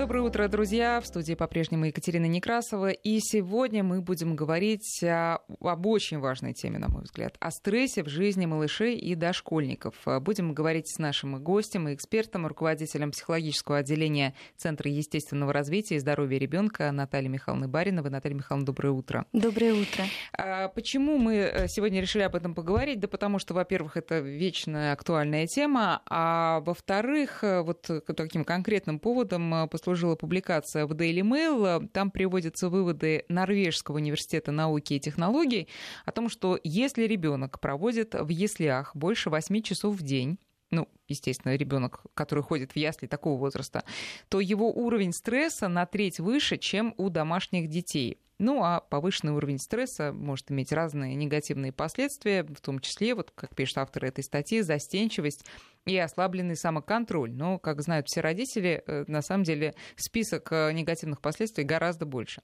Доброе утро, друзья! В студии по-прежнему Екатерина Некрасова. И сегодня мы будем говорить о, об очень важной теме, на мой взгляд, о стрессе в жизни малышей и дошкольников. Будем говорить с нашим гостем и экспертом, руководителем психологического отделения Центра естественного развития и здоровья ребенка Натальей Михайловной Бариновой. Наталья Михайловна, доброе утро. Доброе утро. А почему мы э, сегодня решили об этом поговорить? Да потому что, во-первых, это вечная актуальная тема, а во-вторых, э, вот таким конкретным поводом э, послужил послужила публикация в Daily Mail. Там приводятся выводы Норвежского университета науки и технологий о том, что если ребенок проводит в яслях больше 8 часов в день, ну, естественно, ребенок, который ходит в ясли такого возраста, то его уровень стресса на треть выше, чем у домашних детей. Ну, а повышенный уровень стресса может иметь разные негативные последствия, в том числе, вот как пишет автор этой статьи, застенчивость и ослабленный самоконтроль. Но, как знают все родители, э, на самом деле список э, негативных последствий гораздо больше.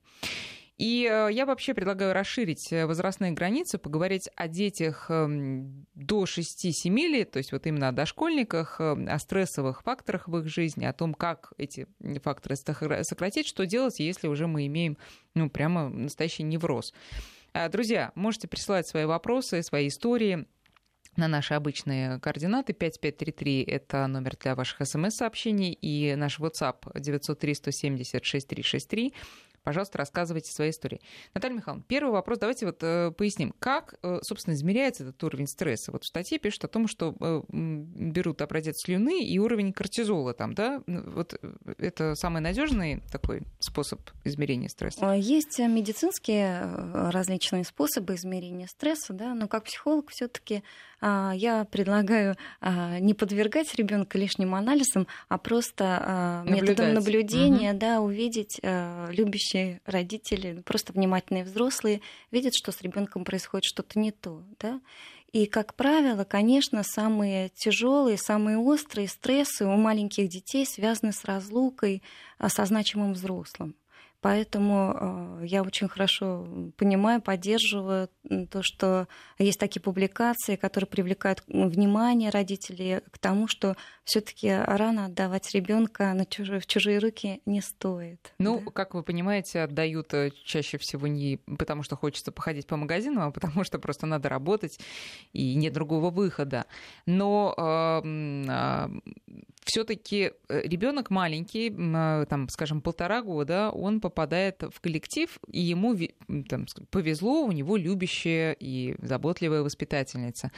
И э, я вообще предлагаю расширить возрастные границы, поговорить о детях эм, до 6-7 лет, то есть вот именно о дошкольниках, о стрессовых факторах в их жизни, о том, как эти факторы сократить, что делать, если уже мы имеем ну, прямо настоящий невроз. Друзья, можете присылать свои вопросы, свои истории на наши обычные координаты. 5533 – это номер для ваших смс-сообщений, и наш WhatsApp 903-170-6363 пожалуйста, рассказывайте свои истории. Наталья Михайловна, первый вопрос, давайте вот э, поясним, как, э, собственно, измеряется этот уровень стресса. Вот в статье пишут о том, что э, берут образец слюны и уровень кортизола там, да? Вот э, это самый надежный такой способ измерения стресса? А, есть медицинские различные способы измерения стресса, да, но как психолог все-таки я предлагаю а, не подвергать ребенка лишним анализам, а просто Наблюдать. методом наблюдения, угу. да, увидеть любящие родители, просто внимательные взрослые видят, что с ребенком происходит что-то не то, да. И, как правило, конечно, самые тяжелые, самые острые стрессы у маленьких детей связаны с разлукой а, со значимым взрослым. Поэтому э, я очень хорошо понимаю, поддерживаю то, что есть такие публикации, которые привлекают внимание родителей к тому, что все-таки рано отдавать ребенка на чужие, в чужие руки не стоит. Ну, да? как вы понимаете, отдают э, чаще всего не потому, что хочется походить по магазинам, а потому что просто надо работать и нет другого выхода. Но э, э, все-таки ребенок маленький, э, там, скажем, полтора года, он попадает в коллектив, и ему там, повезло, у него любящая и заботливая воспитательница.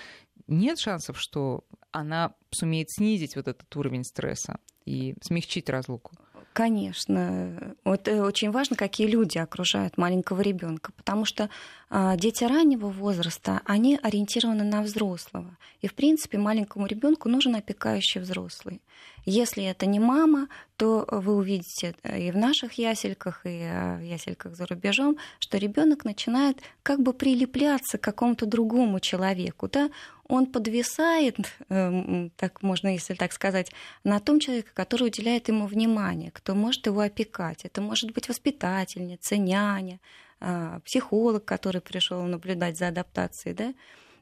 Нет шансов, что она сумеет снизить вот этот уровень стресса и смягчить разлуку? Конечно. Вот э, очень важно, какие люди окружают маленького ребенка, потому что дети раннего возраста, они ориентированы на взрослого. И, в принципе, маленькому ребенку нужен опекающий взрослый. Если это не мама, то вы увидите э, и в наших ясельках, и э, в ясельках за рубежом, что ребенок начинает как бы прилепляться к какому-то другому человеку. Да? Он подвисает, эм, так можно, если так сказать, на том человеке, который уделяет ему внимание, кто может его опекать. Это может быть воспитательница, няня, а, психолог, который пришел наблюдать за адаптацией. Да?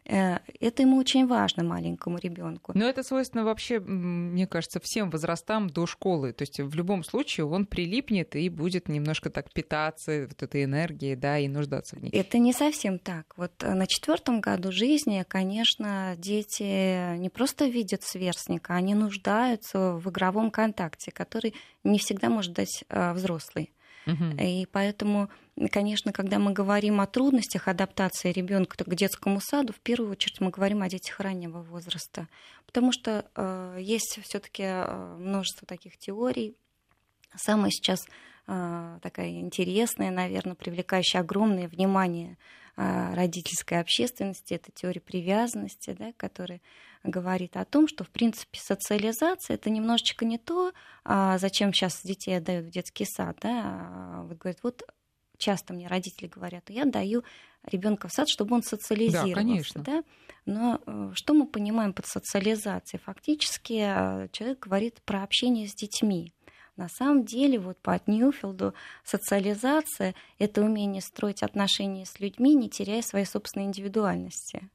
Э, это ему очень важно, маленькому ребенку. Но это свойственно вообще, мне кажется, всем возрастам до школы. То есть в любом случае он прилипнет и будет немножко так питаться вот этой энергией, да, и нуждаться в ней. Это не совсем так. Вот э, на четвертом году жизни, конечно, дети не просто видят сверстника, они нуждаются в игровом контакте, который не всегда может дать э, взрослый. И поэтому, конечно, когда мы говорим о трудностях адаптации ребенка к детскому саду, в первую очередь мы говорим о детях раннего возраста, потому что э, есть все-таки э, множество таких теорий. Самая сейчас э, такая интересная, наверное, привлекающая огромное внимание родительской общественности, это теория привязанности, да, которая говорит о том, что, в принципе, социализация это немножечко не то, а зачем сейчас детей отдают в детский сад. Да? А вот говорят, вот часто мне родители говорят, я даю ребенка в сад, чтобы он социализировался. Да, конечно. Да? Но э, что мы понимаем под социализацией? Фактически э, человек говорит про общение с детьми. На самом деле, вот по Ньюфилду социализация — это умение строить отношения с людьми, не теряя своей собственной индивидуальности.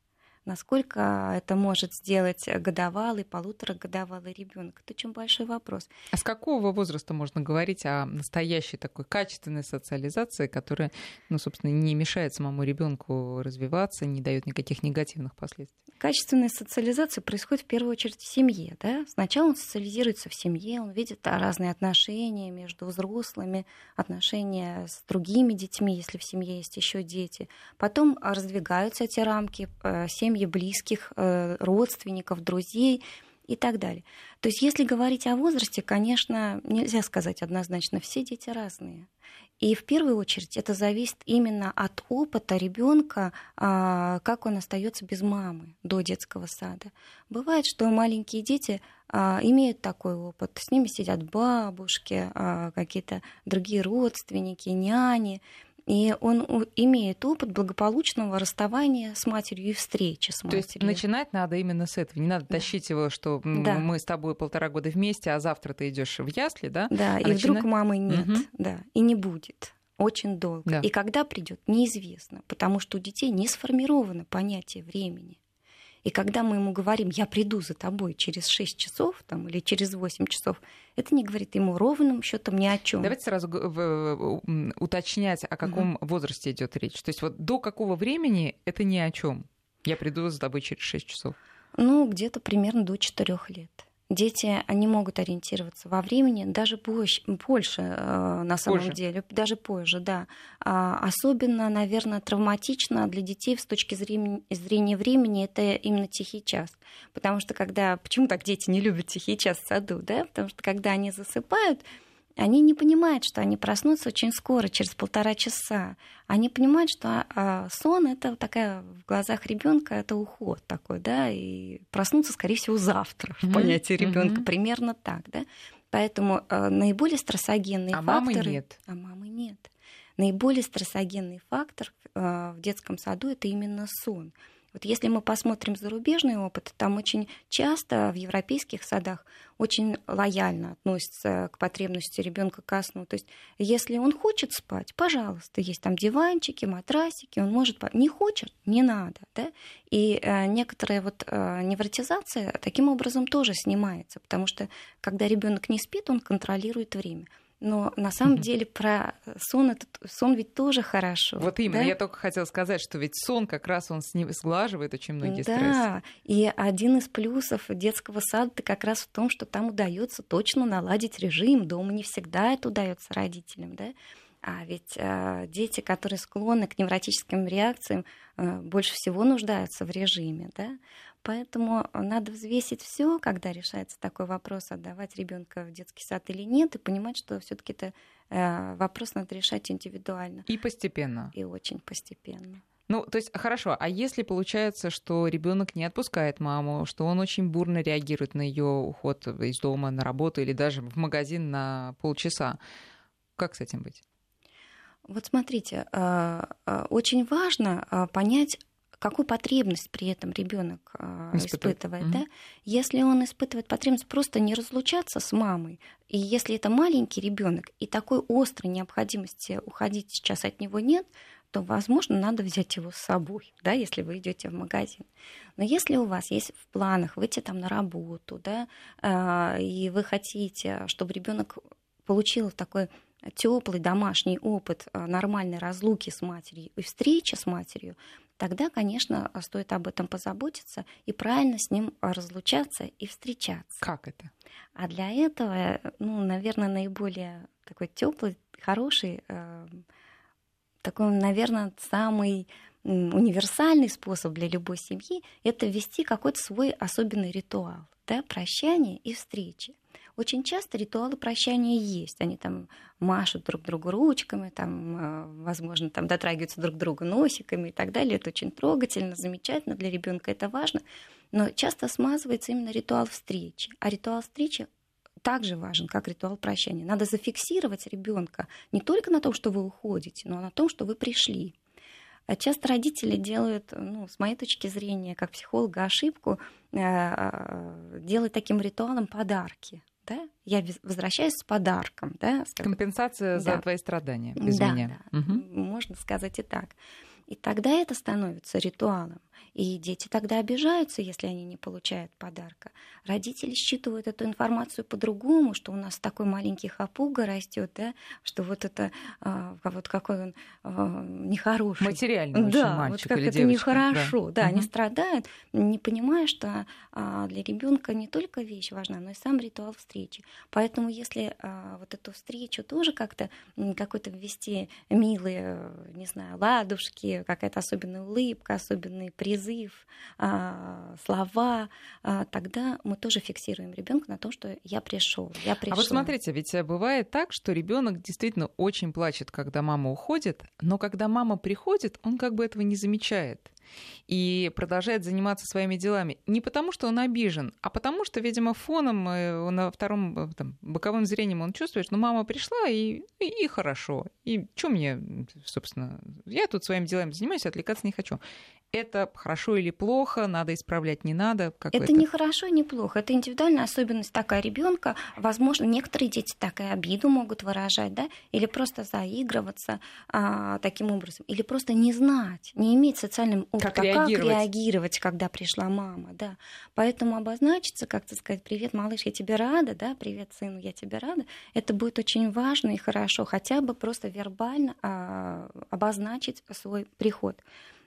Насколько это может сделать годовалый, полуторагодовалый ребенок? Это очень большой вопрос. А с какого возраста можно говорить о настоящей такой качественной социализации, которая, ну, собственно, не мешает самому ребенку развиваться, не дает никаких негативных последствий? Качественная социализация происходит в первую очередь в семье. Да? Сначала он социализируется в семье, он видит разные отношения между взрослыми, отношения с другими детьми, если в семье есть еще дети. Потом раздвигаются эти рамки, э, семьи близких, э, родственников, друзей и так далее. То есть если говорить о возрасте, конечно, нельзя сказать однозначно, все дети разные. И в первую очередь это зависит именно от опыта ребенка, а, как он остается без мамы до детского сада. Бывает, что маленькие дети а, имеют такой опыт. С ними сидят бабушки, а, какие-то другие родственники, няни. И он имеет опыт благополучного расставания с матерью и встречи с матерью. То есть начинать надо именно с этого. Не надо тащить его, что да. мы с тобой полтора года вместе, а завтра ты идешь в ясли, да? Да, а и начина... вдруг мамы нет, угу. да, и не будет очень долго. Да. И когда придет, неизвестно, потому что у детей не сформировано понятие времени. И когда мы ему говорим, я приду за тобой через 6 часов там, или через 8 часов, это не говорит ему ровным счетом ни о чем. Давайте сразу уточнять, о каком угу. возрасте идет речь. То есть вот до какого времени это ни о чем. Я приду за тобой через 6 часов. Ну, где-то примерно до 4 лет дети, они могут ориентироваться во времени даже больше, больше э, на самом позже. деле, даже позже, да. А, особенно, наверное, травматично для детей с точки зрения, зрения времени это именно тихий час. Потому что когда... Почему так дети не любят тихий час в саду, да? Потому что когда они засыпают, они не понимают, что они проснутся очень скоро, через полтора часа. Они понимают, что а, сон это такая в глазах ребенка это уход такой, да, и проснуться, скорее всего, завтра в понятии ребенка примерно так, да. Поэтому а, наиболее стрессогенные а факторы. Мамы нет. А мамы нет. Наиболее стрессогенный фактор а, в детском саду это именно сон. Вот если мы посмотрим зарубежный опыт, там очень часто в европейских садах очень лояльно относятся к потребности ребенка ко сну. То есть, если он хочет спать, пожалуйста, есть там диванчики, матрасики, он может. Не хочет, не надо. Да? И э, некоторая вот э, невротизация таким образом тоже снимается, потому что когда ребенок не спит, он контролирует время. Но на самом mm-hmm. деле про сон, этот, сон ведь тоже хорошо. Вот именно, да? я только хотела сказать, что ведь сон как раз он с ним сглаживает очень многие да. стрессы. Да, и один из плюсов детского сада как раз в том, что там удается точно наладить режим. Дома не всегда это удается родителям, да. А ведь э, дети, которые склонны к невротическим реакциям, э, больше всего нуждаются в режиме, да. Поэтому надо взвесить все, когда решается такой вопрос, отдавать ребенка в детский сад или нет, и понимать, что все-таки это э, вопрос надо решать индивидуально. И постепенно. И очень постепенно. Ну, то есть, хорошо, а если получается, что ребенок не отпускает маму, что он очень бурно реагирует на ее уход из дома на работу или даже в магазин на полчаса, как с этим быть? Вот смотрите, э, э, очень важно понять, какую потребность при этом ребенок а, испытывает. испытывает mm-hmm. да? Если он испытывает потребность просто не разлучаться с мамой, и если это маленький ребенок, и такой острой необходимости уходить сейчас от него нет, то, возможно, надо взять его с собой, да, если вы идете в магазин. Но если у вас есть в планах выйти там на работу, да, а, и вы хотите, чтобы ребенок получил такой теплый домашний опыт а, нормальной разлуки с матерью и встречи с матерью, тогда, конечно, стоит об этом позаботиться и правильно с ним разлучаться и встречаться. Как это? А для этого, ну, наверное, наиболее такой теплый, хороший, э, такой, наверное, самый универсальный способ для любой семьи это ввести какой-то свой особенный ритуал, да, прощания и встречи. Очень часто ритуалы прощания есть. Они там машут друг другу ручками, там, э, возможно, там дотрагиваются друг друга носиками и так далее. Это очень трогательно, замечательно, для ребенка это важно. Но часто смазывается именно ритуал встречи. А ритуал встречи также важен, как ритуал прощания. Надо зафиксировать ребенка не только на том, что вы уходите, но и на том, что вы пришли. А часто родители делают, ну, с моей точки зрения, как психолога, ошибку, э, э, делать таким ритуалом подарки да, я возвращаюсь с подарком, да. Скажем. Компенсация да. за твои страдания без да, меня. Да, угу. можно сказать и так. И тогда это становится ритуалом. И дети тогда обижаются, если они не получают подарка. Родители считывают эту информацию по-другому, что у нас такой маленький хапуга растет, да, что вот это а, вот какой он а, нехороший. Материальный да, мальчик вот как или это девочка. нехорошо. Да, да они страдают, не понимая, что а, для ребенка не только вещь важна, но и сам ритуал встречи. Поэтому если а, вот эту встречу тоже как-то какой-то ввести милые, не знаю, ладушки, какая-то особенная улыбка, особенный призыв, а, слова, а, тогда мы тоже фиксируем ребенка на том, что я пришел, я пришел. А вот смотрите, ведь э, бывает так, что ребенок действительно очень плачет, когда мама уходит, но когда мама приходит, он как бы этого не замечает и продолжает заниматься своими делами. Не потому, что он обижен, а потому, что, видимо, фоном, э, на втором э, там, боковым зрением он чувствует, что мама пришла, и, и хорошо. И что мне, собственно, я тут своими делами занимаюсь, отвлекаться не хочу. Это хорошо или плохо, надо исправлять, не надо? Как Это не хорошо, не плохо. Это индивидуальная особенность такая ребенка. Возможно, некоторые дети так и обиду могут выражать, да, или просто заигрываться а, таким образом, или просто не знать, не иметь социальным опыта, Как реагировать. реагировать, когда пришла мама, да. Поэтому обозначиться, как-то сказать, привет, малыш, я тебе рада, да, привет, сыну, я тебе рада. Это будет очень важно и хорошо, хотя бы просто вербально а, обозначить свой приход.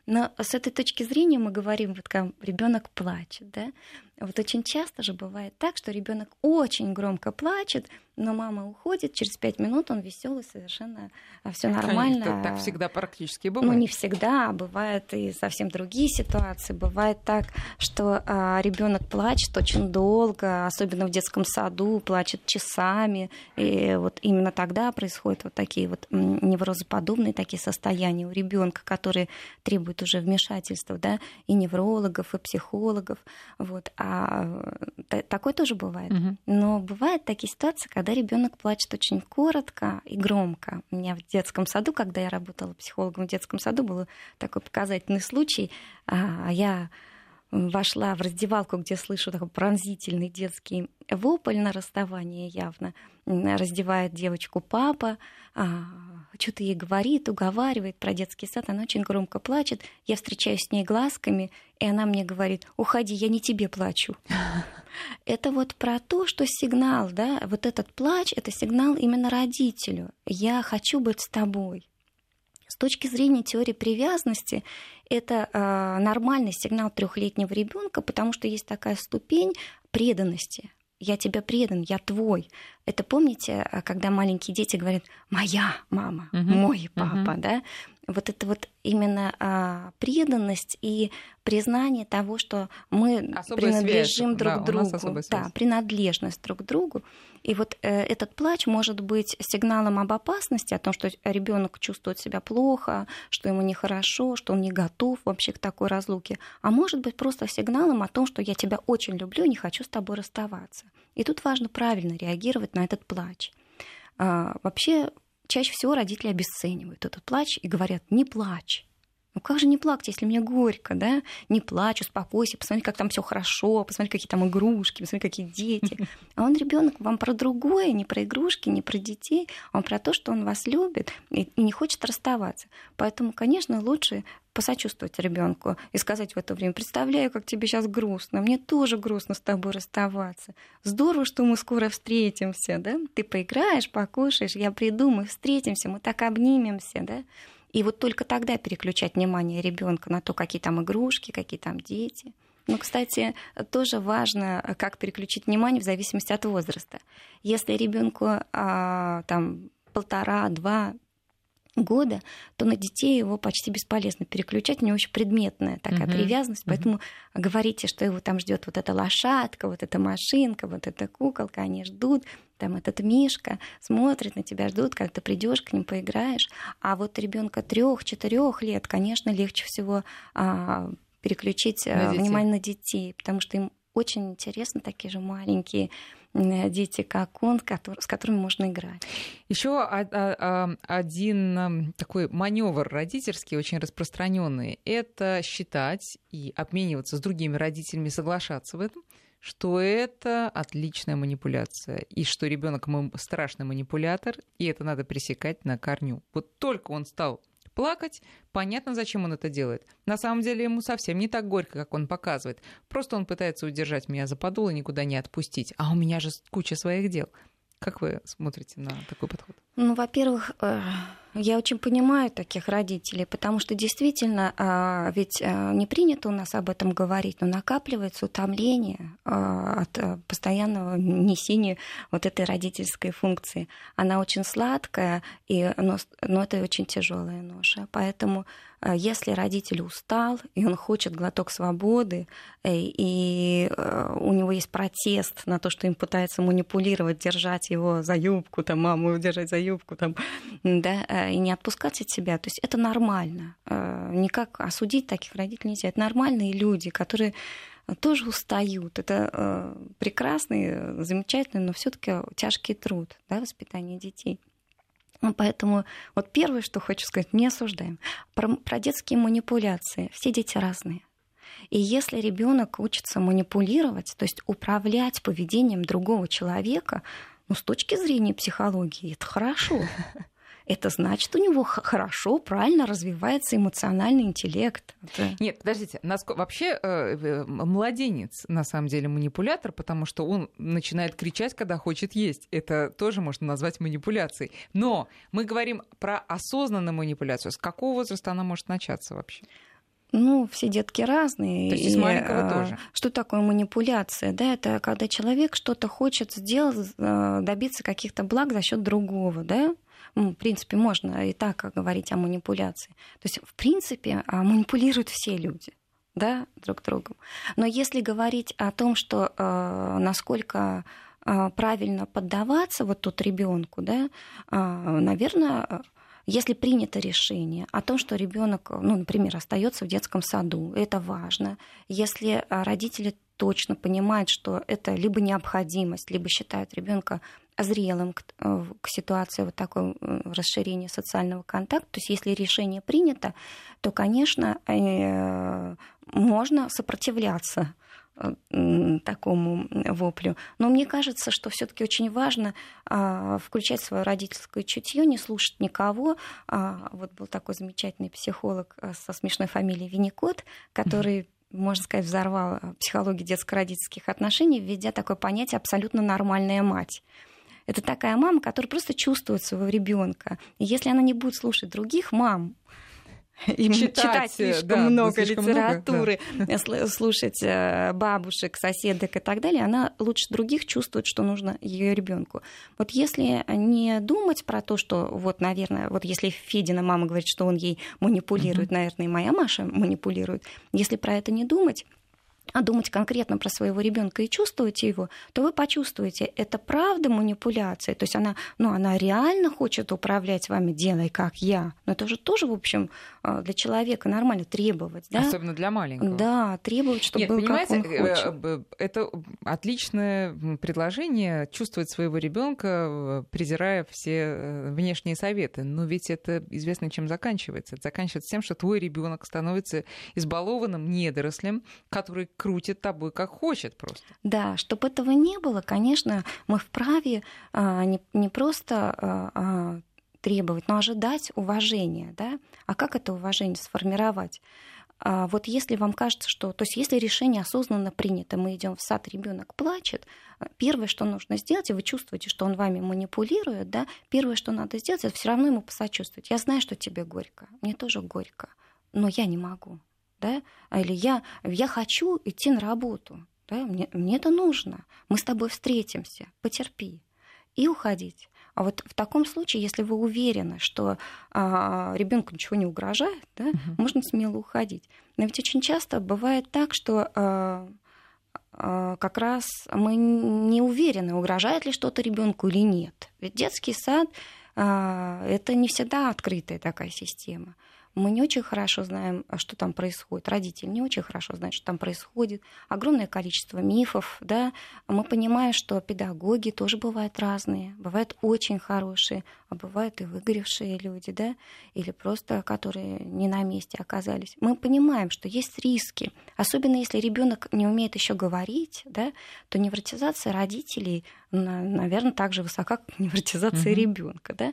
Но с этой точки зрения мы говорим, вот когда ребенок плачет, да, вот очень часто же бывает так, что ребенок очень громко плачет, но мама уходит, через пять минут он веселый, совершенно все нормально. Конечно, так всегда практически Ну, бывает. не всегда, а бывают и совсем другие ситуации. Бывает так, что а, ребенок плачет очень долго, особенно в детском саду, плачет часами. И вот именно тогда происходят вот такие вот неврозоподобные такие состояния у ребенка, которые требуют уже вмешательства, да, и неврологов, и психологов. Вот. А та- такое тоже бывает. Мгм. Но бывают такие ситуации, когда ребенок плачет очень коротко и громко. У меня в детском саду, когда я работала психологом в детском саду, был такой показательный случай. А, Я вошла в раздевалку, где слышу такой пронзительный детский вопль на расставание явно. Раздевает девочку папа, что-то ей говорит, уговаривает про детский сад. Она очень громко плачет. Я встречаюсь с ней глазками, и она мне говорит, уходи, я не тебе плачу. Это вот про то, что сигнал, да, вот этот плач, это сигнал именно родителю. Я хочу быть с тобой. С точки зрения теории привязанности, это э, нормальный сигнал трехлетнего ребенка, потому что есть такая ступень преданности. Я тебе предан, я твой. Это помните, э, когда маленькие дети говорят «моя мама», Мгм. «мой папа», Мгм. да? Вот это вот именно а, преданность и признание того, что мы Особая принадлежим связь. друг Да, другу. Да, принадлежность друг к другу. И вот э, этот плач может быть сигналом об опасности, о том, что ребенок чувствует себя плохо, что ему нехорошо, что он не готов вообще к такой разлуке. А может быть просто сигналом о том, что я тебя очень люблю не хочу с тобой расставаться. И тут важно правильно реагировать на этот плач. А, вообще, чаще всего родители обесценивают этот плач и говорят, не плачь. Ну как же не плакать, если мне горько, да? Не плачь, успокойся, посмотри, как там все хорошо, посмотри, какие там игрушки, посмотри, какие дети. А он ребенок вам про другое, не про игрушки, не про детей, он про то, что он вас любит и, и не хочет расставаться. Поэтому, конечно, лучше посочувствовать ребенку и сказать в это время, представляю, как тебе сейчас грустно, мне тоже грустно с тобой расставаться. Здорово, что мы скоро встретимся, да? Ты поиграешь, покушаешь, я приду, мы встретимся, мы так обнимемся, да? И вот только тогда переключать внимание ребенка на то, какие там игрушки, какие там дети. Ну, кстати, тоже важно, как переключить внимание в зависимости от возраста. Если ребенку а, там полтора-два года, то на детей его почти бесполезно переключать. У него очень предметная такая Мгм. привязанность, поэтому говорите, что его там ждет вот эта лошадка, вот эта машинка, вот эта куколка, они ждут, там этот мишка смотрит на тебя, ждут, когда ты придешь к ним, поиграешь. А вот ребенка трех-четырех лет, конечно, легче всего а, переключить На а, детей. внимание на детей, потому что им очень интересно такие же маленькие дети, как он, с которыми можно играть. Еще один такой маневр родительский, очень распространенный, это считать и обмениваться с другими родителями, соглашаться в этом, что это отличная манипуляция, и что ребенок страшный манипулятор, и это надо пресекать на корню. Вот только он стал плакать. Понятно, зачем он это делает. На самом деле ему совсем не так горько, как он показывает. Просто он пытается удержать меня за подол и никуда не отпустить. А у меня же куча своих дел. Как вы смотрите на такой подход? Ну, во-первых, э, я очень понимаю таких родителей, потому что действительно, а, ведь э, не принято у нас об этом говорить, но накапливается утомление а, от э, постоянного несения вот этой родительской функции. Она очень сладкая, и, но, но это очень тяжелая ноша. Поэтому если родитель устал, и он хочет глоток свободы, и у него есть протест на то, что им пытаются манипулировать, держать его за юбку, там, маму держать за юбку, там, да, и не отпускать от себя. То есть это нормально. Э, никак осудить таких родителей нельзя. Это нормальные люди, которые тоже устают. Это э, прекрасный, замечательный, но все-таки тяжкий труд, да, воспитание детей. Поэтому вот первое, что хочу сказать, не осуждаем. Про, про детские манипуляции. Все дети разные. И если ребенок учится манипулировать, то есть управлять поведением другого человека, ну, с точки зрения психологии, это хорошо. Это значит, у него хорошо, правильно развивается эмоциональный интеллект. Это... Нет, подождите, насколько... вообще э, младенец на самом деле манипулятор, потому что он начинает кричать, когда хочет есть. Это тоже можно назвать манипуляцией. Но мы говорим про осознанную манипуляцию. С какого возраста она может начаться вообще? Ну, все детки разные. То есть из маленького и, тоже. Что такое манипуляция? Да, это когда человек что-то хочет сделать, э, добиться каких-то благ за счет другого, да? В принципе, можно и так говорить о манипуляции. То есть, в принципе, а, манипулируют все люди да, друг другом. Но если говорить о том, что э, насколько э, правильно поддаваться вот тут ребенку, да, э, наверное, если принято решение о том, что ребенок, ну, например, остается в детском саду, это важно. Если родители точно понимают, что это либо необходимость, либо считают ребенка зрелым к, э, к ситуации вот такой расширения социального контакта. То есть если решение принято, то, конечно, э, можно сопротивляться такому воплю. Но мне кажется, что все-таки очень важно а, включать свое родительское чутье, не слушать никого. А, вот был такой замечательный психолог со смешной фамилией Винникот, который можно сказать, взорвал психологию детско-родительских отношений, введя такое понятие абсолютно нормальная мать. Это такая мама, которая просто чувствует своего ребенка. И если она не будет слушать других мам, им читать, читать слишком да, много слишком литературы, много, да. слушать э, бабушек, соседок и так далее, она лучше других чувствует, что нужно ее ребенку. Вот если не думать про то, что вот, наверное, вот если Федина мама говорит, что он ей манипулирует, угу. наверное, и моя Маша манипулирует, если про это не думать, а думать конкретно про своего ребенка и чувствуете его, то вы почувствуете, это правда манипуляция. То есть она, ну, она реально хочет управлять вами, делай как я. Но это же тоже, в общем, а, для человека нормально требовать. Да? Особенно для маленького. Да, требовать, чтобы Нет, было как он э, хочет. Э, это отличное предложение чувствовать своего ребенка, презирая все э, внешние советы. Но ведь это известно, чем заканчивается. Это заканчивается тем, что твой ребенок становится избалованным недорослем, который крутит тобой как хочет просто. Да, чтобы этого не было, конечно, мы вправе а, не, не просто а, а, требовать, но ожидать уважения. Да? А как это уважение сформировать? А вот если вам кажется, что, то есть если решение осознанно принято, мы идем в сад, ребенок плачет, первое, что нужно сделать, и вы чувствуете, что он вами манипулирует, да, первое, что надо сделать, это все равно ему посочувствовать. Я знаю, что тебе горько, мне тоже горько, но я не могу да, а или я, я хочу идти на работу, да, мне, мне это нужно, мы с тобой встретимся, потерпи, и уходить. А вот в таком случае, если вы уверены, что а, ребенку ничего не угрожает, да, угу. можно смело уходить. Но ведь очень часто бывает так, что а, а, как раз мы не уверены, угрожает ли что-то ребенку или нет. Ведь детский сад а, это не всегда открытая такая система мы не очень хорошо знаем, а что там происходит. Родители не очень хорошо знают, что там происходит. Огромное количество мифов, да. Мы понимаем, что педагоги тоже бывают разные, бывают очень хорошие, а бывают и выгоревшие люди, да, или просто которые не на месте оказались. Мы понимаем, что есть риски, особенно если ребенок не умеет еще говорить, да, то невротизация родителей, наверное, также высока, как невротизация mm-hmm. ребенка, да.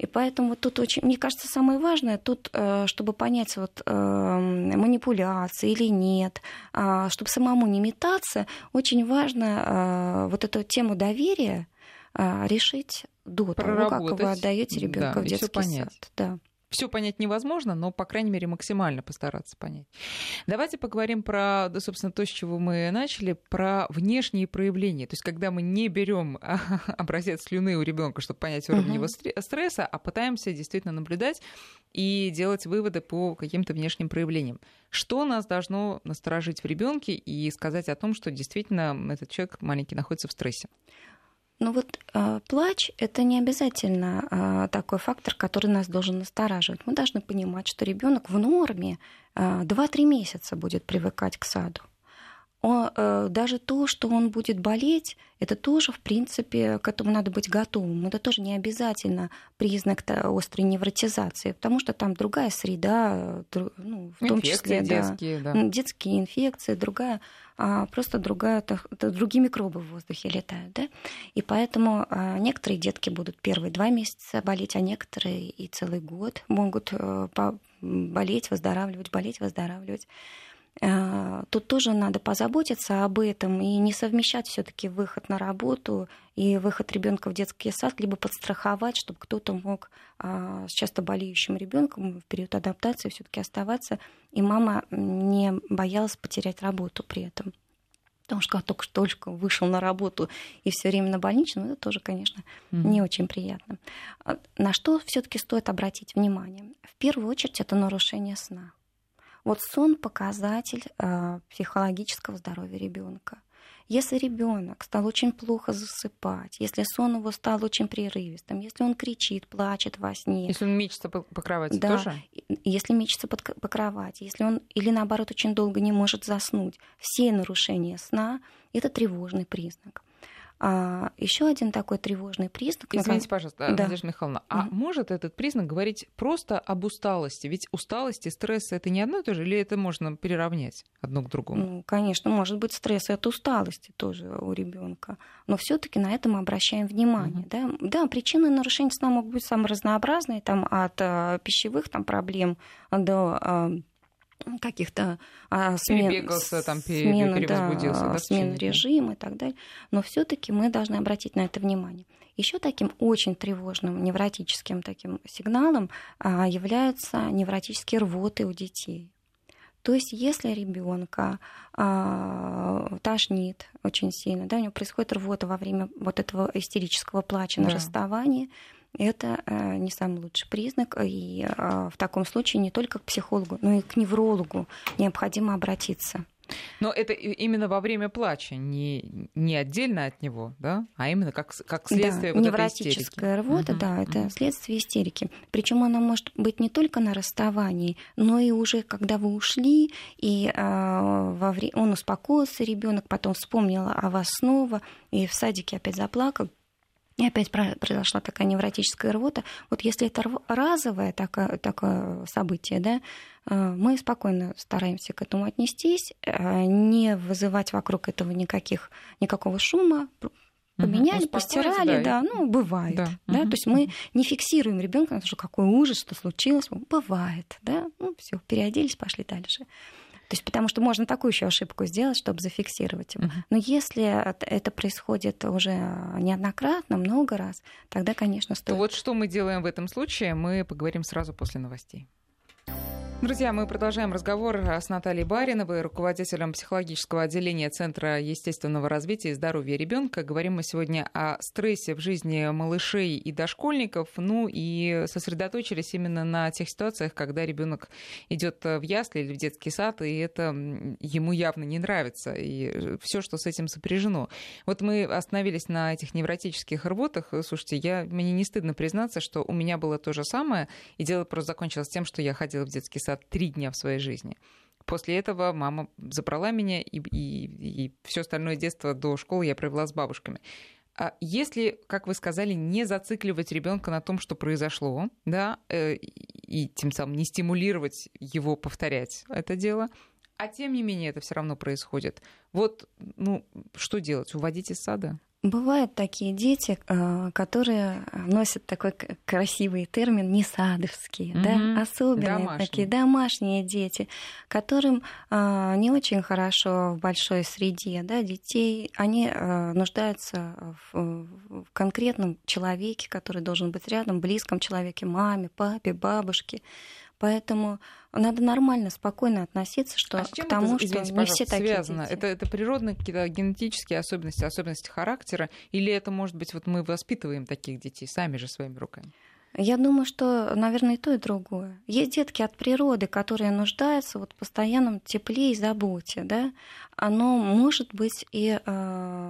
И поэтому тут очень, мне кажется, самое важное тут, э, чтобы понять вот э, манипуляции или нет, а, чтобы самому не метаться, очень важно э, вот эту тему доверия решить до того, как вы отдаете ребенка да, в детский сад. Да все понять невозможно, но, по крайней мере, максимально постараться понять. Давайте поговорим про, да, собственно, то, с чего мы начали, про внешние проявления. То есть, когда мы не берем образец слюны у ребенка, чтобы понять уровень его стресса, а пытаемся действительно наблюдать и делать выводы по каким-то внешним проявлениям. Что нас должно насторожить в ребенке и сказать о том, что действительно этот человек маленький находится в стрессе? Ну вот э, плач это не обязательно э, такой фактор, который нас должен настораживать. Мы должны понимать, что ребенок в норме э, 2-3 месяца будет привыкать к саду. Он, э, даже то, что он будет болеть, это тоже, в принципе, к этому надо быть готовым. Это тоже не обязательно признак острой невротизации, потому что там другая среда, ну, в том инфекции числе детские, да, да. детские инфекции, другая а просто другая, это, другие микробы в воздухе летают, да, и поэтому а, некоторые детки будут первые два месяца болеть, а некоторые и целый год могут э, болеть, выздоравливать, болеть, выздоравливать. А, тут тоже надо позаботиться об этом и не совмещать все-таки выход на работу и выход ребенка в детский сад, либо подстраховать, чтобы кто-то мог а, с часто болеющим ребенком в период адаптации все-таки оставаться, и мама не боялась потерять работу при этом. Потому что только что только вышел на работу и все время на больничном, это тоже, конечно, mm-hmm. не очень приятно. А, на что все-таки стоит обратить внимание? В первую очередь это нарушение сна. Вот сон показатель э, психологического здоровья ребенка. Если ребенок стал очень плохо засыпать, если сон его стал очень прерывистым, если он кричит, плачет во сне. Если он мечется по, по кровати да, тоже? Если мечется по, по кровати, если он или наоборот очень долго не может заснуть, все нарушения сна это тревожный признак. А, еще один такой тревожный признак. Извините, пожалуйста, да. Надежда Михайловна, а угу. может этот признак говорить просто об усталости? Ведь усталость и стресс это не одно и то же, или это можно переравнять одно к другому? Ну, конечно, может быть стресс и от усталости тоже у ребенка, но все-таки на это мы обращаем внимание. Угу. Да? да, причины нарушения сна могут быть самые разнообразные, там от а, пищевых там проблем до а, каких-то а, смен, там, смен, да, да, смен режима и так далее. Но все-таки мы должны обратить на это внимание. Еще таким очень тревожным невротическим таким сигналом а, являются невротические рвоты у детей. То есть, если ребенка а, тошнит очень сильно, да, у него происходит рвота во время вот этого истерического плача да. на расставании, это э, не самый лучший признак. И э, в таком случае не только к психологу, но и к неврологу необходимо обратиться. Но это именно во время плача, не, не отдельно от него, да, а именно как, как следствие да, вот невротическая этой рвота, угу, да, это угу. следствие истерики. Причем она может быть не только на расставании, но и уже когда вы ушли, и э, во вре... он успокоился, ребенок потом вспомнил о вас снова, и в садике опять заплакал. И опять произошла такая невротическая рвота. Вот если это разовое такое, такое событие, да, э, мы спокойно стараемся к этому отнестись, э, не вызывать вокруг этого никаких, никакого шума, поменяли, угу, постирали, да, да, ну, бывает. Да, да? Угу. То есть мы не фиксируем ребенка, что какой ужас, что случилось. Бывает, да, ну, все, переоделись, пошли дальше. То есть потому что можно такую еще ошибку сделать, чтобы зафиксировать его. Но если это происходит уже неоднократно, много раз, тогда, конечно, стоит. То вот что мы делаем в этом случае, мы поговорим сразу после новостей. Друзья, мы продолжаем разговор с Натальей Бариновой, руководителем психологического отделения Центра естественного развития и здоровья ребенка. Говорим мы сегодня о стрессе в жизни малышей и дошкольников, ну и сосредоточились именно на тех ситуациях, когда ребенок идет в ясли или в детский сад, и это ему явно не нравится, и все, что с этим сопряжено. Вот мы остановились на этих невротических рвотах. Слушайте, я, мне не стыдно признаться, что у меня было то же самое, и дело просто закончилось тем, что я ходила в детский сад сад три дня в своей жизни. После этого мама забрала меня, и, и, и все остальное детство до школы я провела с бабушками. А если, как вы сказали, не зацикливать ребенка на том, что произошло, да, э, и тем самым не стимулировать его повторять это дело, а тем не менее это все равно происходит. Вот, ну, что делать? Уводить из сада? Бывают такие дети, а, которые носят такой красивый термин несадовские, угу. да, особенные домашние. такие домашние дети, которым а, не очень хорошо в большой среде, да, детей, они а, нуждаются в конкретном человеке, который должен быть рядом, близком человеке, маме, папе, бабушке. Поэтому надо нормально, спокойно относиться что, а к тому, это, извините, что не все такие связано? дети. Это, это природные какие-то генетические особенности, особенности характера, или это, может быть, вот мы воспитываем таких детей сами же своими руками? Я думаю, что, наверное, и то, и другое. Есть детки от природы, которые нуждаются вот в постоянном тепле и заботе, да. Оно может быть и э,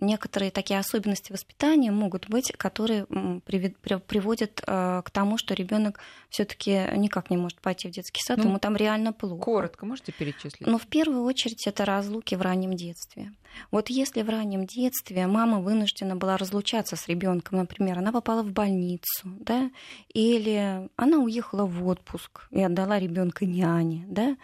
некоторые такие особенности воспитания могут быть, которые приводят э, к тому, что ребенок все-таки никак не может пойти в детский сад, ну, ему там реально плохо. Коротко можете перечислить? Но в первую очередь это разлуки в раннем детстве. Вот если в раннем детстве мама вынуждена была разлучаться с ребенком, например, она попала в больницу, да, или она уехала в отпуск и отдала ребенка няне, да,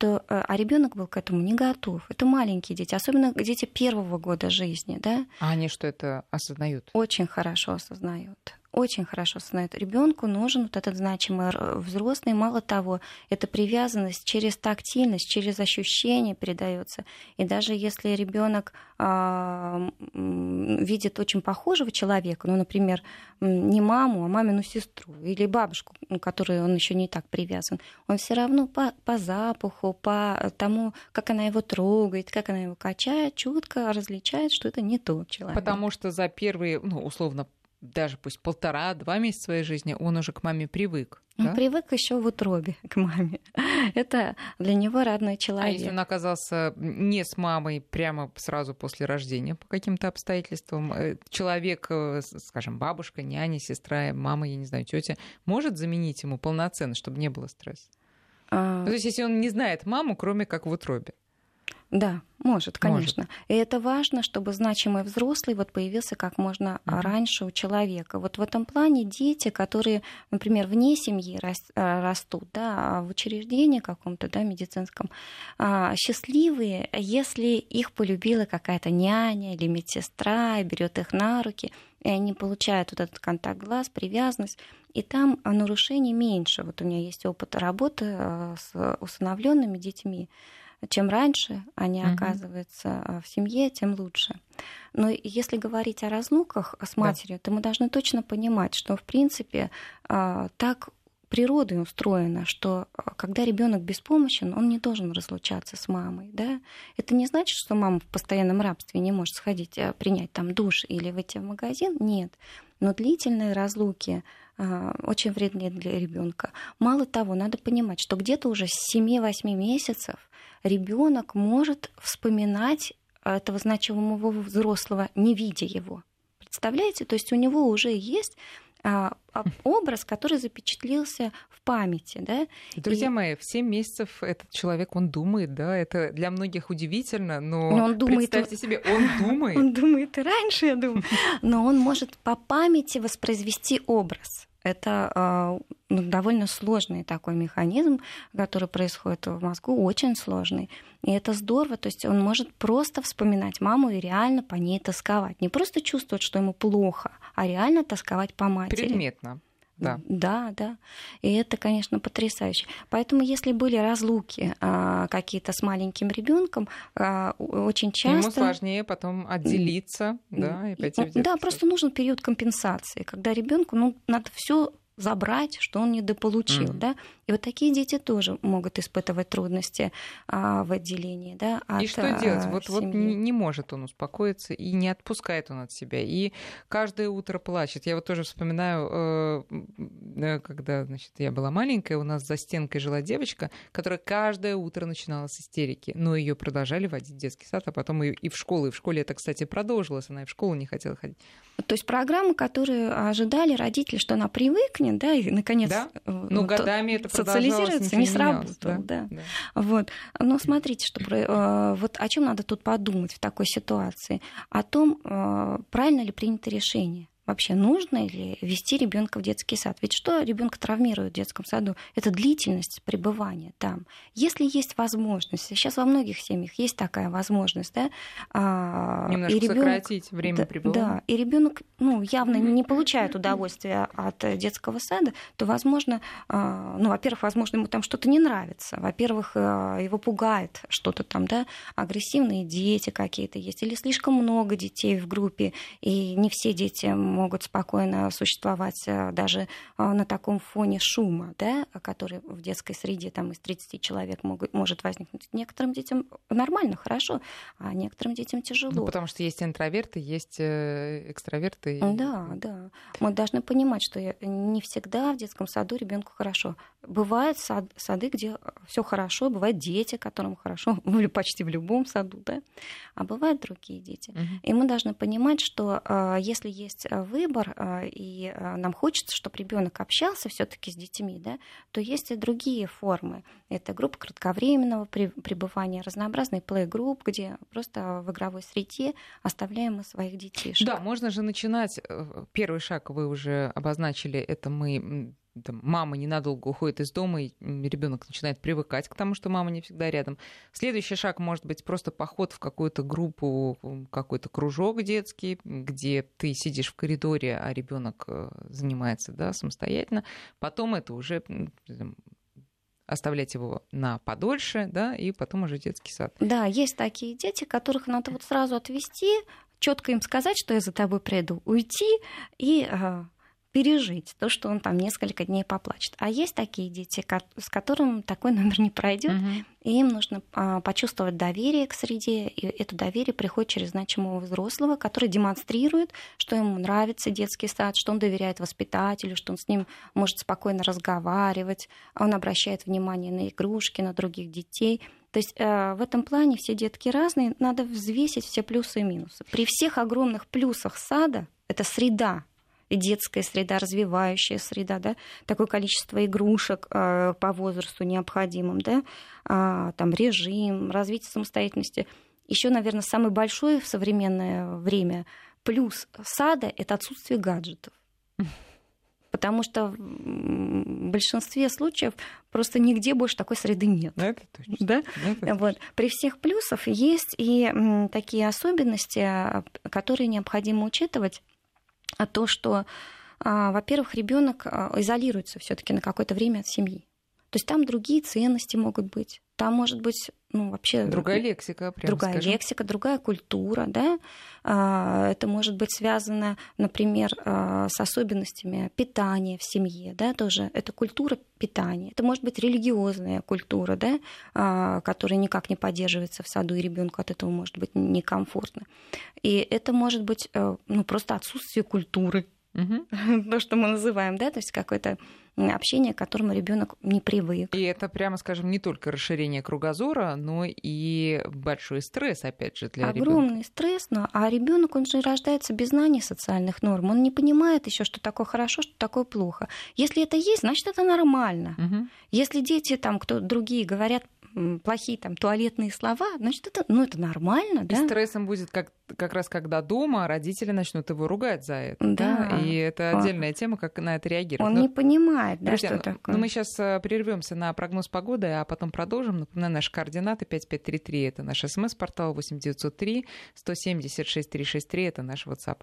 то, э, а ребенок был к этому не готов. Это маленькие дети, особенно дети первого года жизни, да. А они что это осознают? Очень хорошо осознают очень хорошо знает. Ребенку нужен вот этот значимый взрослый. Мало того, эта привязанность через тактильность, через ощущение передается. И даже если ребенок а, видит очень похожего человека, ну, например, не маму, а мамину сестру или бабушку, к которой он еще не так привязан, он все равно по, по запаху, по тому, как она его трогает, как она его качает, чутко различает, что это не тот человек. Потому что за первые, ну, условно, даже пусть полтора-два месяца своей жизни, он уже к маме привык. Он да? привык еще в утробе к маме. Это для него родной человек. А если он оказался не с мамой прямо сразу после рождения по каким-то обстоятельствам, э, человек, э, скажем, бабушка, няня, сестра, мама, я не знаю, тетя, может заменить ему полноценно, чтобы не было стресса? А... То есть, если он не знает маму, кроме как в утробе. Да, может, конечно. Может. И это важно, чтобы значимый взрослый вот появился как можно mm-hmm. раньше у человека. Вот в этом плане дети, которые, например, вне семьи э, растут, да, а в учреждении каком-то, да, медицинском, а, счастливые, если их полюбила какая-то няня или медсестра, берет их на руки, и они получают вот этот контакт глаз, привязанность, и там нарушений меньше. Вот у меня есть опыт работы э, с усыновленными детьми чем раньше они угу. оказываются а, в семье, тем лучше. Но если говорить о разлуках с матерью, да. то мы должны точно понимать, что в принципе а, так природой устроено, что а, когда ребенок беспомощен, он не должен разлучаться с мамой. Да? Это не значит, что мама в постоянном рабстве не может сходить, принять там душ или выйти в магазин. Нет. Но длительные разлуки очень вредны для ребенка. Мало того, надо понимать, что где-то уже с 7-8 месяцев ребенок может вспоминать этого значимого взрослого, не видя его. Представляете? То есть у него уже есть а, а, образ, который запечатлился в памяти, да. Друзья и... мои, в 7 месяцев этот человек, он думает, да, это для многих удивительно, но, но он думает, представьте себе, он думает. Он думает и раньше, я думаю, но он может по памяти воспроизвести образ. Это а, ну, довольно сложный такой механизм, который происходит в мозгу, очень сложный. И это здорово, то есть он может просто вспоминать маму и реально по ней тосковать. Не просто чувствовать, что ему плохо, а реально тосковать по матери. Предметно. Да. да, да. И это, конечно, потрясающе. Поэтому, если были разлуки а, какие-то с маленьким ребенком, а, очень часто. Ему сложнее потом отделиться, да, и пойти в Да, просто нужен период компенсации, когда ребенку ну, надо все забрать, что он недополучил, mm-hmm. да. И вот такие дети тоже могут испытывать трудности а, в отделении, да. От, и что делать? Вот, вот не, не может он успокоиться и не отпускает он от себя, и каждое утро плачет. Я вот тоже вспоминаю, э, э, когда, значит, я была маленькая, у нас за стенкой жила девочка, которая каждое утро начинала с истерики, но ее продолжали водить в детский сад, а потом и, и в школу, и в школе это, кстати, продолжилось, она и в школу не хотела ходить. То есть программы, которые ожидали родители, что она привыкнет станет, да, и наконец да? ну, годами это социализируется, не, не сработало, да. да. да. Вот. Но смотрите, что вот о чем надо тут подумать в такой ситуации? О том, правильно ли принято решение вообще нужно ли вести ребенка в детский сад. Ведь что ребенка травмирует в детском саду? Это длительность пребывания там. Если есть возможность, сейчас во многих семьях есть такая возможность, да, а, немножко и ребенок, сократить время да, пребывания. Да, и ребенок, ну, явно не получает удовольствия от детского сада, то, возможно, а, ну, во-первых, возможно, ему там что-то не нравится, во-первых, а, его пугает что-то там, да, агрессивные дети какие-то есть, или слишком много детей в группе, и не все дети могут спокойно существовать э, даже э, на таком фоне шума, да, который в детской среде там из 30 человек могут, может возникнуть. Некоторым детям нормально, хорошо, а некоторым детям тяжело. Ну, потому что есть интроверты, есть э, экстраверты. Да, да. Мы должны понимать, что не всегда в детском саду ребенку хорошо. Бывают сад, сады, где все хорошо, бывают дети, которым хорошо, почти в любом саду, да, а бывают другие дети. Угу. И мы должны понимать, что если есть выбор, а, и а, нам хочется, чтобы ребенок общался все-таки с детьми, да, то есть и другие формы. Это группа кратковременного пребывания, разнообразный плей-групп, где просто в игровой среде оставляем мы своих детей. Да, можно же начинать. Э, первый шаг вы уже обозначили, это мы там, мама ненадолго уходит из дома, и ребенок начинает привыкать к тому, что мама не всегда рядом. Следующий шаг может быть просто поход в какую-то группу, какой-то кружок детский, где ты сидишь в коридоре, а ребенок э, занимается да, самостоятельно. Потом это уже оставлять его на подольше, да, и потом уже детский сад. Да, есть такие дети, которых надо вот сразу отвести, четко им сказать, что я за тобой приду, уйти и э, пережить то, что он там несколько дней поплачет. А есть такие дети, с которым такой номер не пройдет, угу. и им нужно а, почувствовать доверие к среде, и это доверие приходит через значимого взрослого, который демонстрирует, что ему нравится детский сад, что он доверяет воспитателю, что он с ним может спокойно разговаривать, он обращает внимание на игрушки, на других детей. То есть э, в этом плане все детки разные, надо взвесить все плюсы и минусы. При всех огромных плюсах сада это среда, детская среда, развивающая среда, да, такое количество игрушек э, по возрасту необходимым, да, э, там режим, развитие самостоятельности. Еще, наверное, самый большой в современное время плюс сада – это отсутствие гаджетов. Потому что в большинстве случаев просто нигде больше такой среды нет. Ну, это точно. Да? Ну, это вот. Точно. При всех плюсах есть и такие особенности, которые необходимо учитывать а то, что, во-первых, ребенок а, изолируется все-таки на какое-то время от семьи. То есть там другие ценности могут быть. Там может быть, ну, вообще... Другая лексика, прямо Другая скажем. лексика, другая культура, да. А, это может быть связано, например, с особенностями питания в семье, да, тоже. Это культура питания. Это может быть религиозная культура, да, которая никак не поддерживается в саду, и ребенку от этого может быть некомфортно. И это может быть, э, ну, просто отсутствие культуры, угу. то, что мы называем, да, то есть какое-то общение, к которому ребенок не привык. И это, прямо скажем, не только расширение кругозора, но и большой стресс, опять же, для Огромный ребенка. Огромный стресс, но а ребенок он же рождается без знаний социальных норм, он не понимает еще, что такое хорошо, что такое плохо. Если это есть, значит это нормально. Угу. Если дети там, кто другие говорят плохие там туалетные слова, значит, это, ну, это нормально, да? И стрессом будет как, как раз, когда дома родители начнут его ругать за это, да, да? и это отдельная тема, как на это реагировать. Он Но, не понимает, да, друзья, что ну, такое. Ну, мы сейчас э, прервемся на прогноз погоды, а потом продолжим. Напоминаю, наши координаты 5533 — это наш смс-портал, 8903 176 363 — это наш WhatsApp.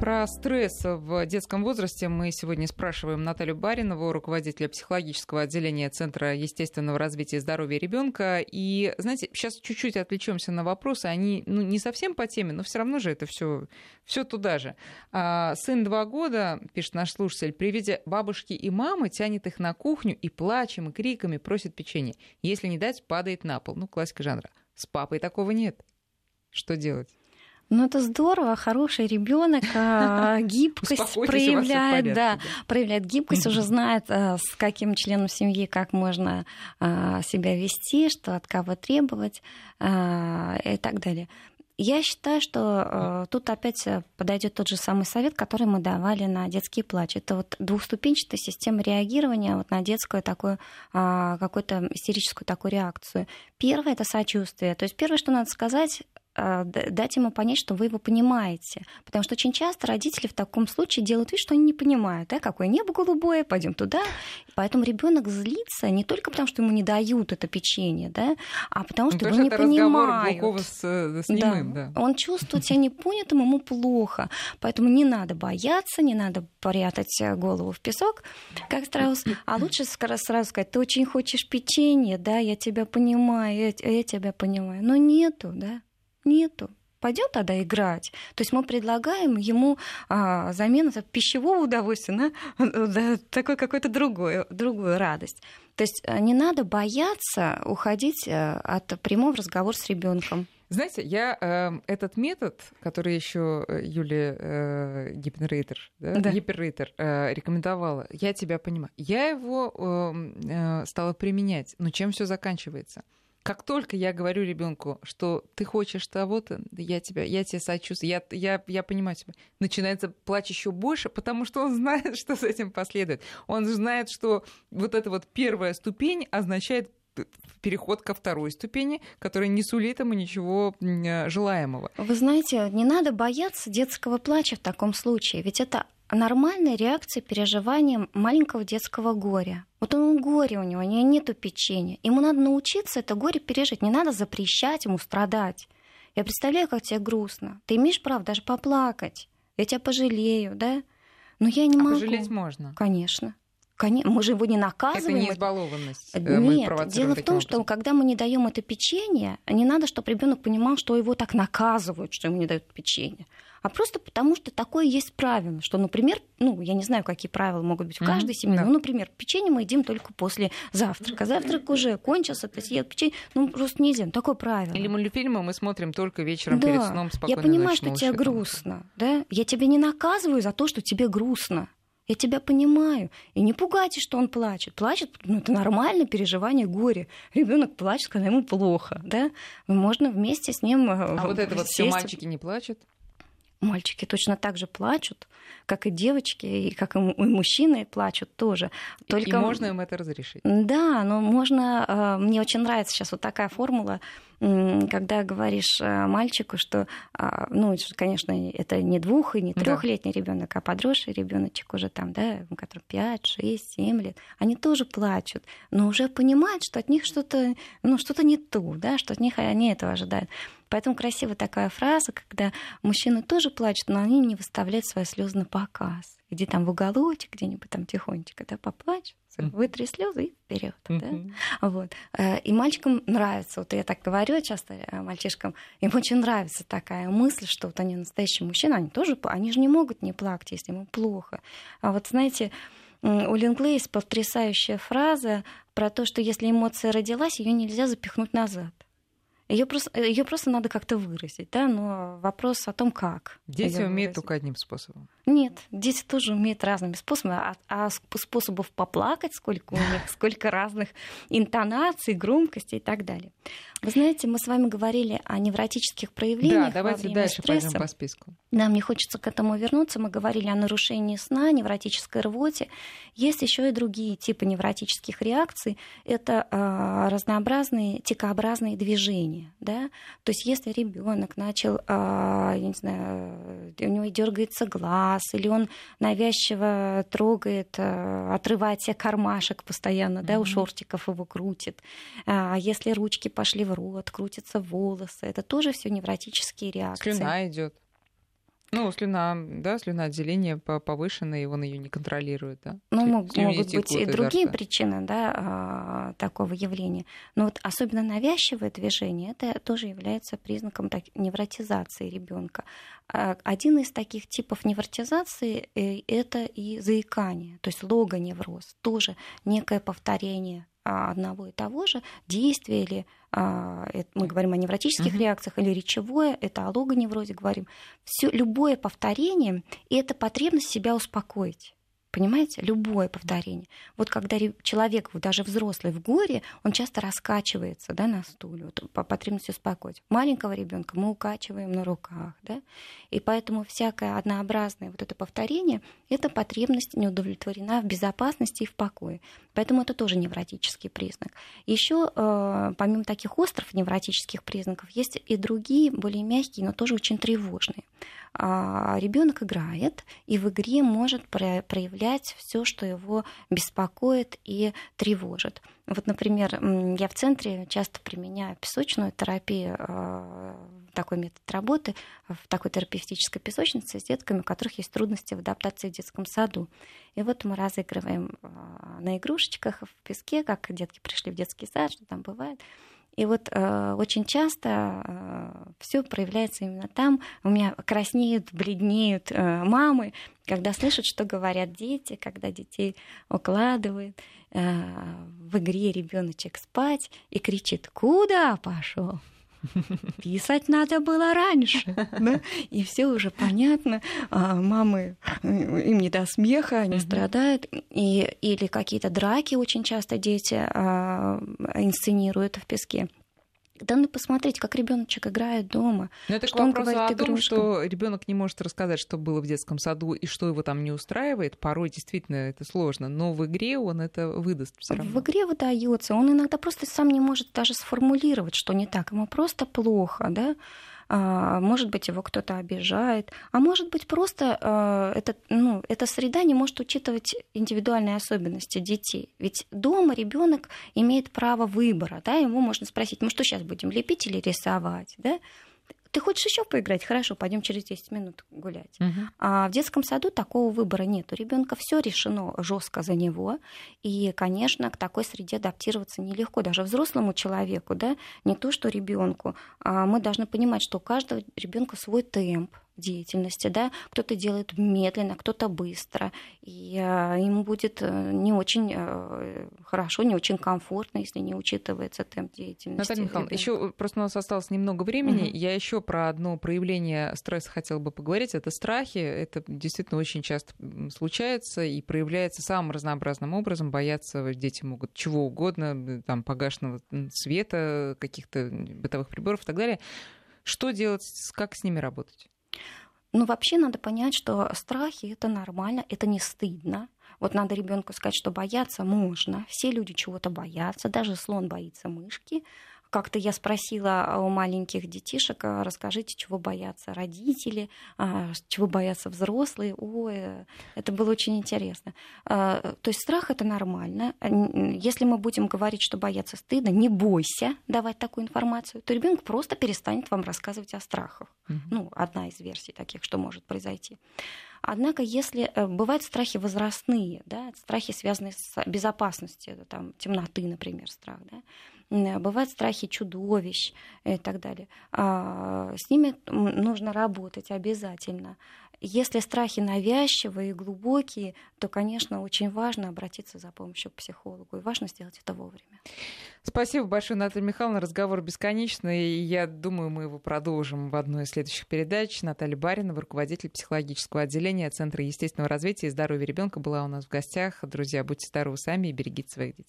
Про стресс в детском возрасте мы сегодня спрашиваем Наталью Баринову, руководителя психологического отделения Центра естественного развития и здоровья ребенка. И, знаете, сейчас чуть-чуть отвлечемся на вопросы. Они ну, не совсем по теме, но все равно же это все все туда же. А, сын два года, пишет наш слушатель, при виде бабушки и мамы тянет их на кухню и плачем, и криками просит печенье. Если не дать, падает на пол. Ну, классика жанра. С папой такого нет. Что делать? Ну, это здорово, хороший ребенок, а, гибкость проявляет, да, проявляет гибкость, уже знает, а, с каким членом семьи как можно а, себя вести, что от кого требовать и так далее. Я считаю, что э, тут опять подойдет тот же самый совет, который мы давали на детский плач. Это вот двухступенчатая система реагирования вот на детскую такую э, какую-то истерическую такую реакцию. Первое это сочувствие. То есть первое, что надо сказать, а, дать ему понять, что вы его понимаете. Потому что очень часто родители в таком случае делают вид, что они не понимают, да, какое небо голубое, пойдем туда. Поэтому ребенок злится не только потому, что ему не дают это печенье, да, а потому что ну, его не понимают. С, с немым, да. да. Он чувствует себя непонятым, ему плохо. Поэтому не надо бояться, не надо прятать голову в песок, как страус, а лучше сразу сказать, ты очень хочешь печенье, да, я тебя понимаю, я, я тебя понимаю, но нету, да. Нету. Пойдем тогда играть. То есть мы предлагаем ему а, замену пищевого удовольствия на да, такой какой-то другой, другую радость. То есть э, не надо бояться уходить э, от прямого разговора с ребенком. Знаете, я э, этот метод, который еще э, Юлия э, Гипнрейтер, да? Да. Гиперрейтер э, рекомендовала, я тебя понимаю. Я его э, э, стала применять. Но чем все заканчивается? Как только я говорю ребенку, что ты хочешь того-то, я тебя, я тебе сочувствую, я, я, я понимаю тебя, начинается плач еще больше, потому что он знает, что с этим последует. Он знает, что вот эта вот первая ступень означает переход ко второй ступени, которая не сулит ему ничего желаемого. Вы знаете, не надо бояться детского плача в таком случае, ведь это нормальная реакция переживания маленького детского горя. Вот он горе у него, у него нету печенья. Ему надо научиться это горе пережить, не надо запрещать ему страдать. Я представляю, как тебе грустно. Ты имеешь право даже поплакать. Я тебя пожалею, да? Но я не а могу. пожалеть можно? Конечно. Конечно, мы же его не наказываем. Это не избалованность. Э, Нет, дело в том, что когда мы не даем это печенье, не надо, чтобы ребенок понимал, что его так наказывают, что ему не дают печенье а просто потому, что такое есть правило, что, например, ну, я не знаю, какие правила могут быть в каждой mm-hmm. семье, да. но, например, печенье мы едим только после завтрака. Завтрак уже кончился, ты съел печенье, ну, просто нельзя, ну, такое правило. Или мультфильмы мы смотрим только вечером да. перед сном спокойно. Я понимаю, что тебе грустно, да? Я тебя не наказываю за то, что тебе грустно. Я тебя понимаю. И не пугайтесь, что он плачет. Плачет, ну, это нормальное переживание горя. Ребенок плачет, когда ему плохо, да? Можно вместе с ним. Э, а вот это вот все мальчики не плачут? Мальчики точно так же плачут, как и девочки, и как и мужчины плачут тоже. Только... И можно им это разрешить? Да, но можно... Э, мне очень нравится сейчас вот такая формула когда говоришь э, мальчику, что, а, ну, конечно, это не двух и не трехлетний да. ребенок, а подросший ребеночек уже там, да, которым 5, 6, 7 лет, они тоже плачут, но уже понимают, что от них что-то, ну, что-то не то, да, что от них они этого ожидают. Поэтому красивая такая фраза, когда мужчины тоже плачут, но они не выставляют свои слезы на показ. Иди там в уголочек где-нибудь там тихонечко, да, поплачь, вытри слезы и вперед. Да? Вот. Э, и мальчикам нравится, вот я так говорю часто э, мальчишкам, им очень нравится такая мысль, что вот они настоящие мужчины, они тоже, они же не могут не плакать, если ему плохо. А вот знаете, у Линглейс потрясающая фраза про то, что если эмоция родилась, ее нельзя запихнуть назад. Ее просто, ее просто надо как-то выразить, да, но вопрос о том, как. Дети умеют только одним способом. Нет, дети тоже умеют разными способами, а, а способов поплакать сколько у них, сколько разных интонаций, громкости и так далее. Вы знаете, мы с вами говорили о невротических проявлениях. Да, давайте во дальше стресса. пойдем по списку. Да, мне хочется к этому вернуться. Мы говорили о нарушении сна, невротической рвоте. Есть еще и другие типы невротических реакций. Это э, разнообразные тикообразные движения. Да? То есть, если ребенок начал, э, я не знаю, у него дергается глаз, или он навязчиво трогает, э, отрывает себе кармашек постоянно, mm-hmm. да, у шортиков его крутит. А если ручки пошли в рот, крутятся волосы. Это тоже все невротические реакции. Слюна идет. Ну, слюна, да, слюноотделение повышенное, и он ее не контролирует, да? Ну, мог, могут быть и другие рта. причины, да, а, такого явления. Но вот особенно навязчивое движение, это тоже является признаком так, невротизации ребенка. А, один из таких типов невротизации э, это и заикание, то есть логоневроз, тоже некое повторение одного и того же действия или а, мы говорим о невротических uh-huh. реакциях или речевое, это о логоневрозе говорим. Все, любое повторение – это потребность себя успокоить. Понимаете? Любое повторение. Вот когда человек, даже взрослый в горе, он часто раскачивается да, на стуле, вот, по потребности успокоить. Маленького ребенка мы укачиваем на руках. Да? И поэтому всякое однообразное вот это повторение — это потребность не удовлетворена в безопасности и в покое. Поэтому это тоже невротический признак. Еще э, помимо таких острых невротических признаков есть и другие, более мягкие, но тоже очень тревожные. А, ребенок играет и в игре может проявлять все, что его беспокоит и тревожит. Вот, например, я в центре часто применяю песочную терапию, а, такой метод работы в такой терапевтической песочнице с детками, у которых есть трудности в адаптации в детском саду. И вот мы разыгрываем а, на игрушечках в песке, как детки пришли в детский сад, что там бывает. И вот э, очень часто э, все проявляется именно там. У меня краснеют, бледнеют э, мамы, когда слышат, что говорят дети, когда детей укладывают э, в игре ребеночек спать и кричит: Куда пошел? Писать надо было раньше. Да? И все уже понятно. А мамы, им не до смеха, они страдают. И, или какие-то драки очень часто дети а, инсценируют в песке. Да ну посмотрите, как ребеночек играет дома. Но это что к вопросу о том, что ребенок не может рассказать, что было в детском саду и что его там не устраивает. Порой действительно это сложно, но в игре он это выдаст все равно. В игре выдается. Он иногда просто сам не может даже сформулировать, что не так. Ему просто плохо, да. А, может быть, его кто-то обижает, а может быть, просто а, это, ну, эта среда не может учитывать индивидуальные особенности детей. Ведь дома ребенок имеет право выбора, да, ему можно спросить, мы что сейчас будем лепить или рисовать, да, ты хочешь еще поиграть? Хорошо, пойдем через 10 минут гулять. Угу. А в детском саду такого выбора нет. У ребенка все решено жестко за него. И, конечно, к такой среде адаптироваться нелегко. Даже взрослому человеку, да, не то что ребенку. А мы должны понимать, что у каждого ребенка свой темп деятельности, да, кто-то делает медленно, кто-то быстро, и э, ему будет э, не очень э, хорошо, не очень комфортно, если не учитывается темп деятельности. Наталья Михайловна, еще просто у нас осталось немного времени, угу. я еще про одно проявление стресса хотела бы поговорить, это страхи, это действительно очень часто случается и проявляется самым разнообразным образом, бояться дети могут чего угодно, там погашенного света, каких-то бытовых приборов и так далее. Что делать, как с ними работать? Ну, вообще надо понять, что страхи это нормально, это не стыдно. Вот надо ребенку сказать, что бояться можно. Все люди чего-то боятся, даже слон боится мышки. Как-то я спросила у маленьких детишек, «А расскажите, чего боятся родители, а, чего боятся взрослые. Ой, это было очень интересно. А, то есть страх это нормально. Если мы будем говорить, что бояться стыдно, не бойся давать такую информацию, то ребенок просто перестанет вам рассказывать о страхах. Угу. Ну, одна из версий таких, что может произойти. Однако, если э, бывают страхи возрастные, да, страхи, связанные с безопасностью, там, темноты, например, страх, да, бывают страхи чудовищ и так далее. А, с ними нужно работать обязательно. Если страхи навязчивые и глубокие, то, конечно, очень важно обратиться за помощью к психологу, и важно сделать это вовремя. Спасибо большое, Наталья Михайловна. Разговор бесконечный, и я думаю, мы его продолжим в одной из следующих передач. Наталья Баринова, руководитель психологического отделения Центра естественного развития и здоровья ребенка, была у нас в гостях. Друзья, будьте здоровы сами и берегите своих детей.